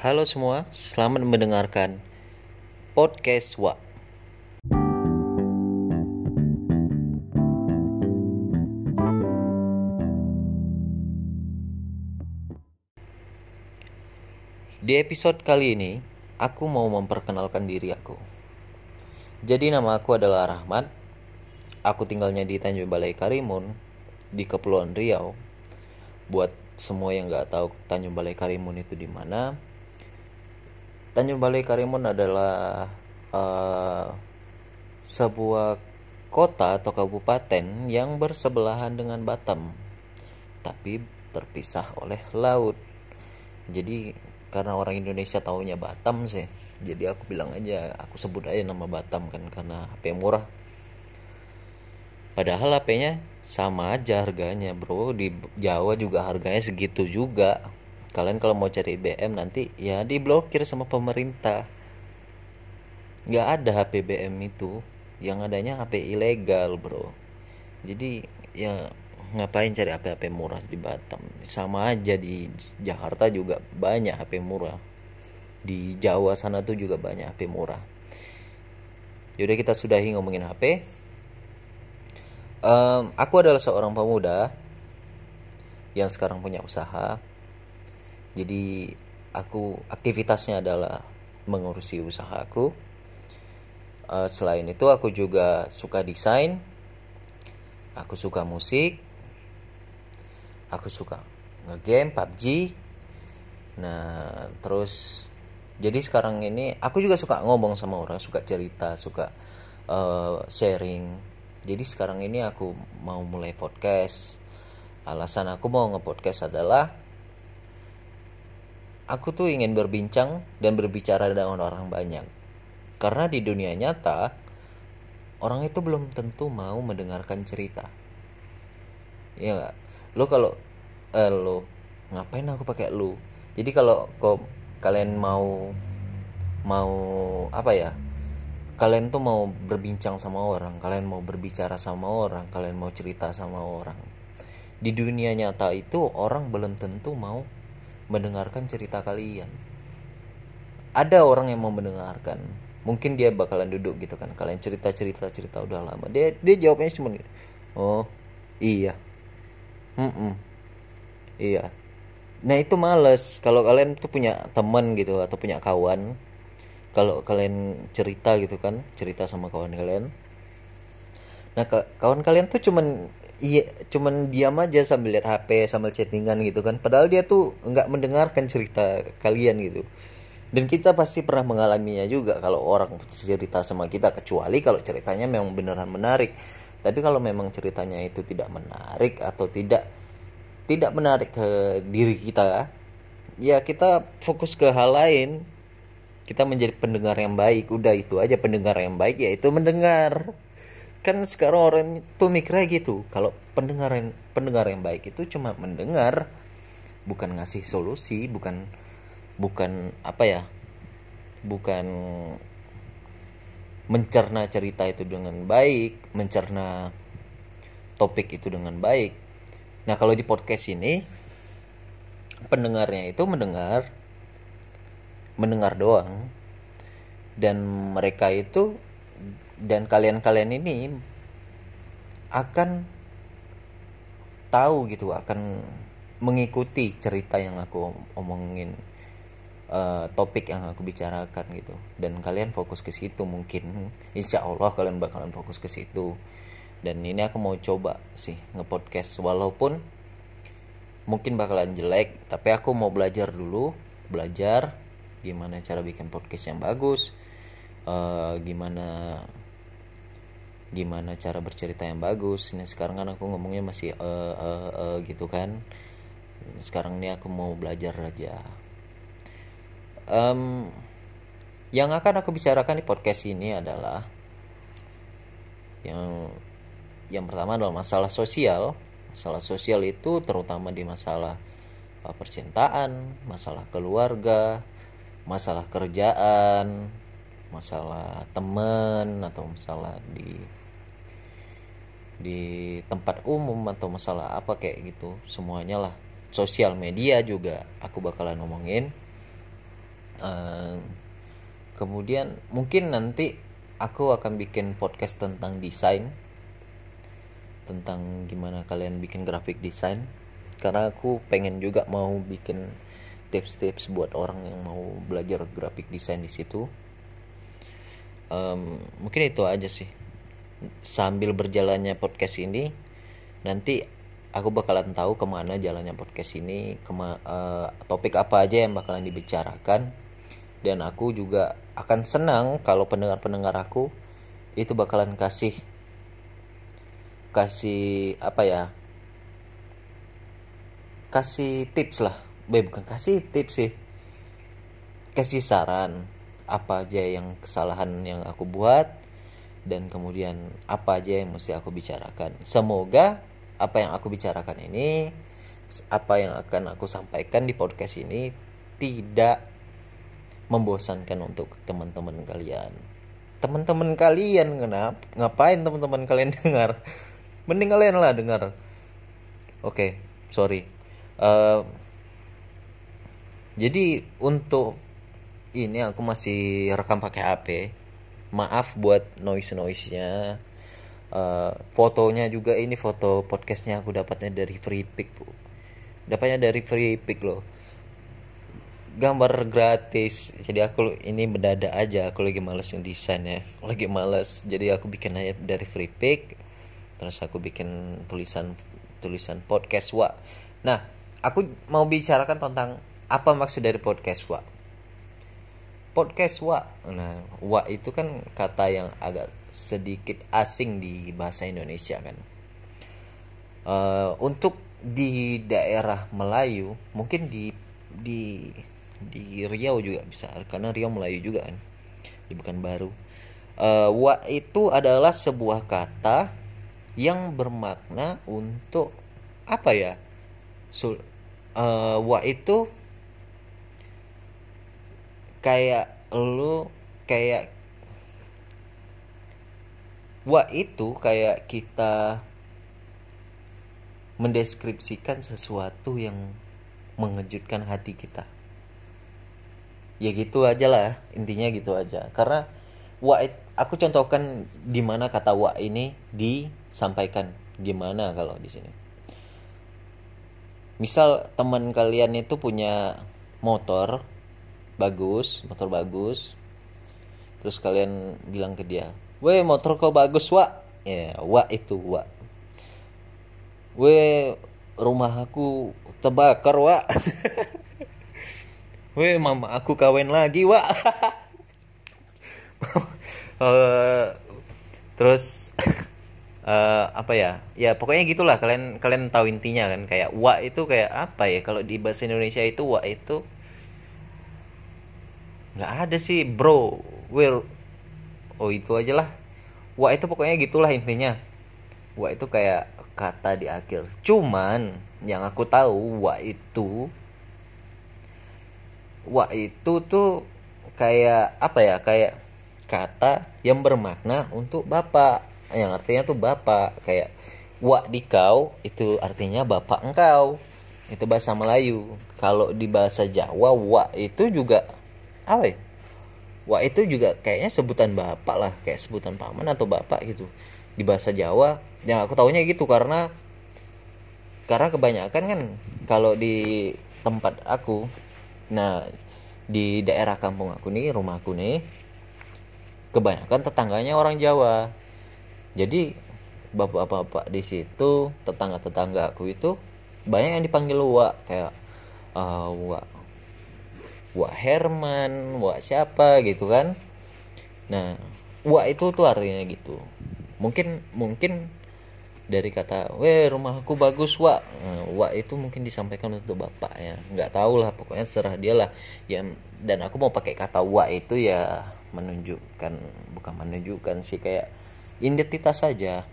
Halo semua, selamat mendengarkan podcast Wa. Di episode kali ini, aku mau memperkenalkan diri aku. Jadi nama aku adalah Rahmat. Aku tinggalnya di Tanjung Balai Karimun, di Kepulauan Riau. Buat semua yang nggak tahu Tanjung Balai Karimun itu di mana, Tanjung Balai Karimun adalah uh, sebuah kota atau kabupaten yang bersebelahan dengan Batam, tapi terpisah oleh laut. Jadi karena orang Indonesia taunya Batam sih jadi aku bilang aja aku sebut aja nama Batam kan karena HP murah. Padahal HP-nya sama aja harganya bro. Di Jawa juga harganya segitu juga kalian kalau mau cari BM nanti ya diblokir sama pemerintah. Nggak ada HP BM itu. Yang adanya HP ilegal bro. Jadi ya ngapain cari HP-HP murah di Batam? Sama aja di Jakarta juga banyak HP murah. Di Jawa sana tuh juga banyak HP murah. Yaudah kita sudahi ngomongin HP um, aku adalah seorang pemuda yang sekarang punya usaha jadi aku aktivitasnya adalah mengurusi usahaku uh, selain itu aku juga suka desain. Aku suka musik. Aku suka ngegame PUBG nah terus jadi sekarang ini aku juga suka ngomong sama orang suka cerita suka uh, sharing. Jadi sekarang ini aku mau mulai podcast. Alasan aku mau ngepodcast adalah aku tuh ingin berbincang dan berbicara dengan orang banyak. Karena di dunia nyata orang itu belum tentu mau mendengarkan cerita. Ya gak? lo kalau eh, lo ngapain aku pakai lu? Jadi kalau kok kalian mau mau apa ya? Kalian tuh mau berbincang sama orang kalian mau berbicara sama orang kalian mau cerita sama orang. Di dunia nyata itu orang belum tentu mau mendengarkan cerita kalian. Ada orang yang mau mendengarkan. Mungkin dia bakalan duduk gitu kan. Kalian cerita cerita cerita udah lama. Dia dia jawabnya cuma oh iya. Mm -mm. iya. Nah itu males. Kalau kalian tuh punya teman gitu atau punya kawan kalau kalian cerita gitu kan cerita sama kawan kalian. Nah kawan kalian tuh cuman iya cuman diam aja sambil lihat HP sambil chattingan gitu kan. Padahal dia tuh nggak mendengarkan cerita kalian gitu. Dan kita pasti pernah mengalaminya juga kalau orang cerita sama kita kecuali kalau ceritanya memang beneran menarik. Tapi kalau memang ceritanya itu tidak menarik atau tidak tidak menarik ke diri kita ya kita fokus ke hal lain. Kita menjadi pendengar yang baik. Udah itu aja pendengar yang baik yaitu mendengar kan sekarang orang itu mikirnya gitu kalau pendengar yang pendengar yang baik itu cuma mendengar bukan ngasih solusi bukan bukan apa ya bukan mencerna cerita itu dengan baik, mencerna topik itu dengan baik. Nah, kalau di podcast ini pendengarnya itu mendengar mendengar doang dan mereka itu dan kalian-kalian ini akan tahu gitu akan mengikuti cerita yang aku omongin uh, topik yang aku bicarakan gitu. Dan kalian fokus ke situ mungkin. Insya Allah kalian bakalan fokus ke situ. Dan ini aku mau coba sih ngepodcast. Walaupun mungkin bakalan jelek tapi aku mau belajar dulu. Belajar gimana cara bikin podcast yang bagus uh, gimana gimana cara bercerita yang bagus. Ini sekarang kan aku ngomongnya masih uh, uh, uh, gitu kan. Sekarang ini aku mau belajar aja. Um, yang akan aku bicarakan di podcast ini adalah yang yang pertama adalah masalah sosial. Masalah sosial itu terutama di masalah percintaan masalah keluarga masalah kerjaan masalah teman atau masalah di di tempat umum atau masalah apa kayak gitu. Semuanya lah. Sosial media juga aku bakalan ngomongin. Uh, kemudian mungkin nanti aku akan bikin podcast tentang desain. Tentang gimana kalian bikin grafik desain. Karena aku pengen juga mau bikin tips-tips buat orang yang mau belajar grafik desain di situ um, mungkin itu aja sih. Sambil berjalannya podcast ini nanti aku bakalan tahu ke mana jalannya podcast ini kema uh, topik apa aja yang bakalan dibicarakan. Dan aku juga akan senang kalau pendengar-pendengar aku itu bakalan kasih kasih apa ya kasih tips lah. Bukan kasih tips sih. Kasih saran apa aja yang kesalahan yang aku buat dan kemudian apa aja yang mesti aku bicarakan. Semoga apa yang aku bicarakan ini apa yang akan aku sampaikan di podcast ini tidak membosankan untuk teman-teman kalian. Teman-teman kalian kenapa ngapain teman-teman kalian dengar? Mending kalian lah dengar. Oke okay, sorry. Uh, jadi untuk ini aku masih rekam pakai HP maaf buat noise noise nya uh, fotonya juga ini foto podcastnya aku dapatnya dari free pick bu. Dapatnya dari free pick loh. Gambar gratis. Jadi aku ini mendadak aja aku lagi males yang desain ya. Lagi males. Jadi aku bikin aja dari free pick. Terus aku bikin tulisan tulisan podcast wa nah aku mau bicarakan tentang apa maksud dari podcast wa podcast wa nah wa itu kan kata yang agak sedikit asing di bahasa Indonesia kan. Uh, untuk di daerah Melayu mungkin di di di Riau juga bisa karena Riau Melayu juga kan di baru uh, wa itu adalah sebuah kata yang bermakna untuk apa ya? So, uh, wa itu kayak lu kayak wa itu kayak kita mendeskripsikan sesuatu yang mengejutkan hati kita. Ya gitu aja lah intinya gitu aja. Karena wa aku contohkan di mana kata wa ini disampaikan. Gimana kalau di sini? Misal teman kalian itu punya motor bagus motor bagus. Terus kalian bilang ke dia weh motor kau bagus wa ya wa itu wa weh rumah aku terbakar wa weh mama aku kawin lagi wa uh, terus uh, apa ya? Ya pokoknya gitulah. Kalian kalian tahu intinya kan kayak wa itu kayak apa ya? Kalau di bahasa Indonesia itu wa itu nggak ada sih bro. Well oh itu aja lah. Wa itu pokoknya gitulah intinya. Wa itu kayak kata di akhir. Cuman yang aku tahu wa itu wa itu tuh kayak apa ya kayak kata yang bermakna untuk bapak. Yang artinya tuh bapak. Kayak wa dikau itu artinya bapak engkau. Itu bahasa Melayu. Kalau di bahasa Jawa wa itu juga apa ya? Wa itu juga kayaknya sebutan bapak lah kayak sebutan paman atau bapak gitu. Di bahasa Jawa yang aku tahunya gitu karena karena kebanyakan kan kalau di tempat aku nah di daerah kampung aku nih rumahku nih kebanyakan tetangganya orang Jawa. Jadi bapak-bapak di situ tetangga-tetangga aku itu banyak yang dipanggil Wak kayak uh, Wak Wak Herman Wak siapa gitu kan. Nah Wak itu tuh artinya gitu. Mungkin mungkin dari kata weh rumahku bagus wa nah, wa itu mungkin disampaikan untuk bapak ya. Nggak tahu lah pokoknya serah dia lah. Ya dan aku mau pakai kata wa itu ya menunjukkan bukan menunjukkan sih kayak identitas saja.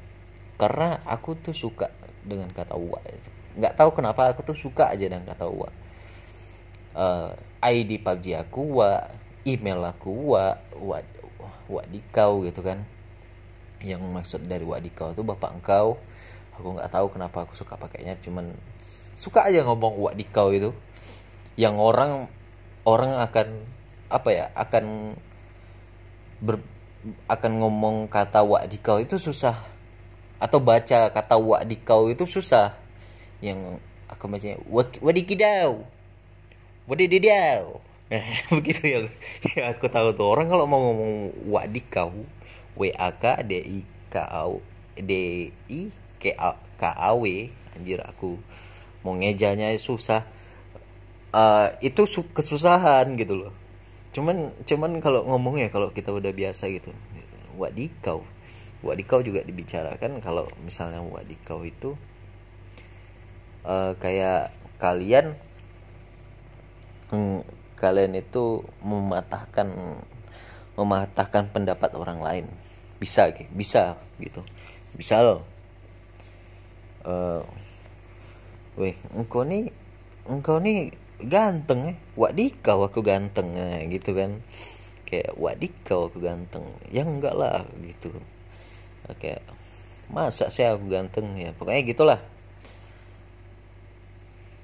Karena aku tuh suka dengan kata wa itu. Nggak tahu kenapa aku tuh suka aja dengan kata wa. Uh, ID PUBG aku wa email aku wa wa wa dikau gitu kan. Yang maksud dari wa dikau itu bapak engkau. Aku nggak tahu kenapa aku suka pakainya cuman suka aja ngomong wa dikau itu. Yang orang orang akan apa ya akan ber, akan ngomong kata wadikau itu susah. Atau baca kata wadikau itu susah. Yang aku bacanya wadikidau wadididau begitu ya. ya aku tahu tuh. Orang kalau mau ngomong wadikau w a k d i k a d i k a k a w. Anjir aku mau ngejanya susah. Uh, itu kesusahan gitu loh. Cuman cuman kalau ngomongnya kalau kita udah biasa gitu. Wadikau. Wadikau juga dibicarakan kalau misalnya wadikau itu uh, kayak kalian kalian itu mematahkan mematahkan pendapat orang lain. Bisa bisa gitu. Misal uh, weh engkau nih engkau nih ganteng eh. Wadikau aku ganteng eh, gitu kan. Kayak wadikau aku ganteng. Ya enggak lah gitu. Kayak masa sih aku ganteng? Ya pokoknya gitulah.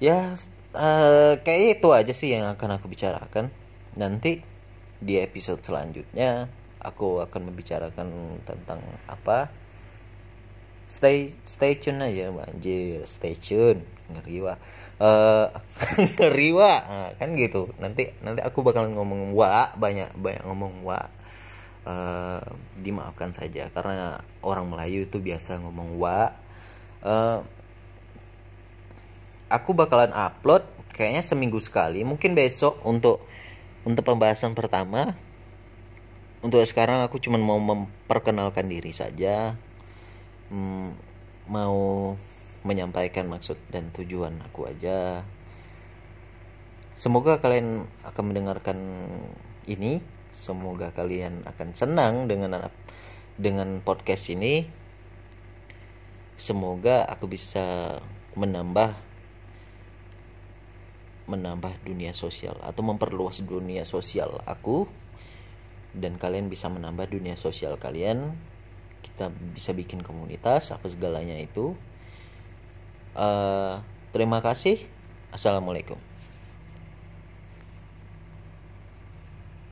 Ya uh, kayak itu aja sih yang akan aku bicarakan. Nanti di episode selanjutnya aku akan membicarakan tentang apa? Stay stay tune aja anjir. Stay tune. Ngeri wah. Uh, ngeri wah. Nah, kan gitu. Nanti nanti aku bakal ngomong wa banyak banyak ngomong wa. Uh, dimaafkan saja karena orang Melayu itu biasa ngomong wa. Uh, aku bakalan upload kayaknya seminggu sekali. Mungkin besok untuk untuk pembahasan pertama. Untuk sekarang aku cuma mau memperkenalkan diri saja. Hmm, mau menyampaikan maksud dan tujuan aku aja. Semoga kalian akan mendengarkan ini. Semoga kalian akan senang dengan dengan podcast ini. Semoga aku bisa menambah menambah dunia sosial atau memperluas dunia sosial aku dan kalian bisa menambah dunia sosial kalian kita bisa bikin komunitas apa segalanya itu. Uh, terima kasih. Assalamualaikum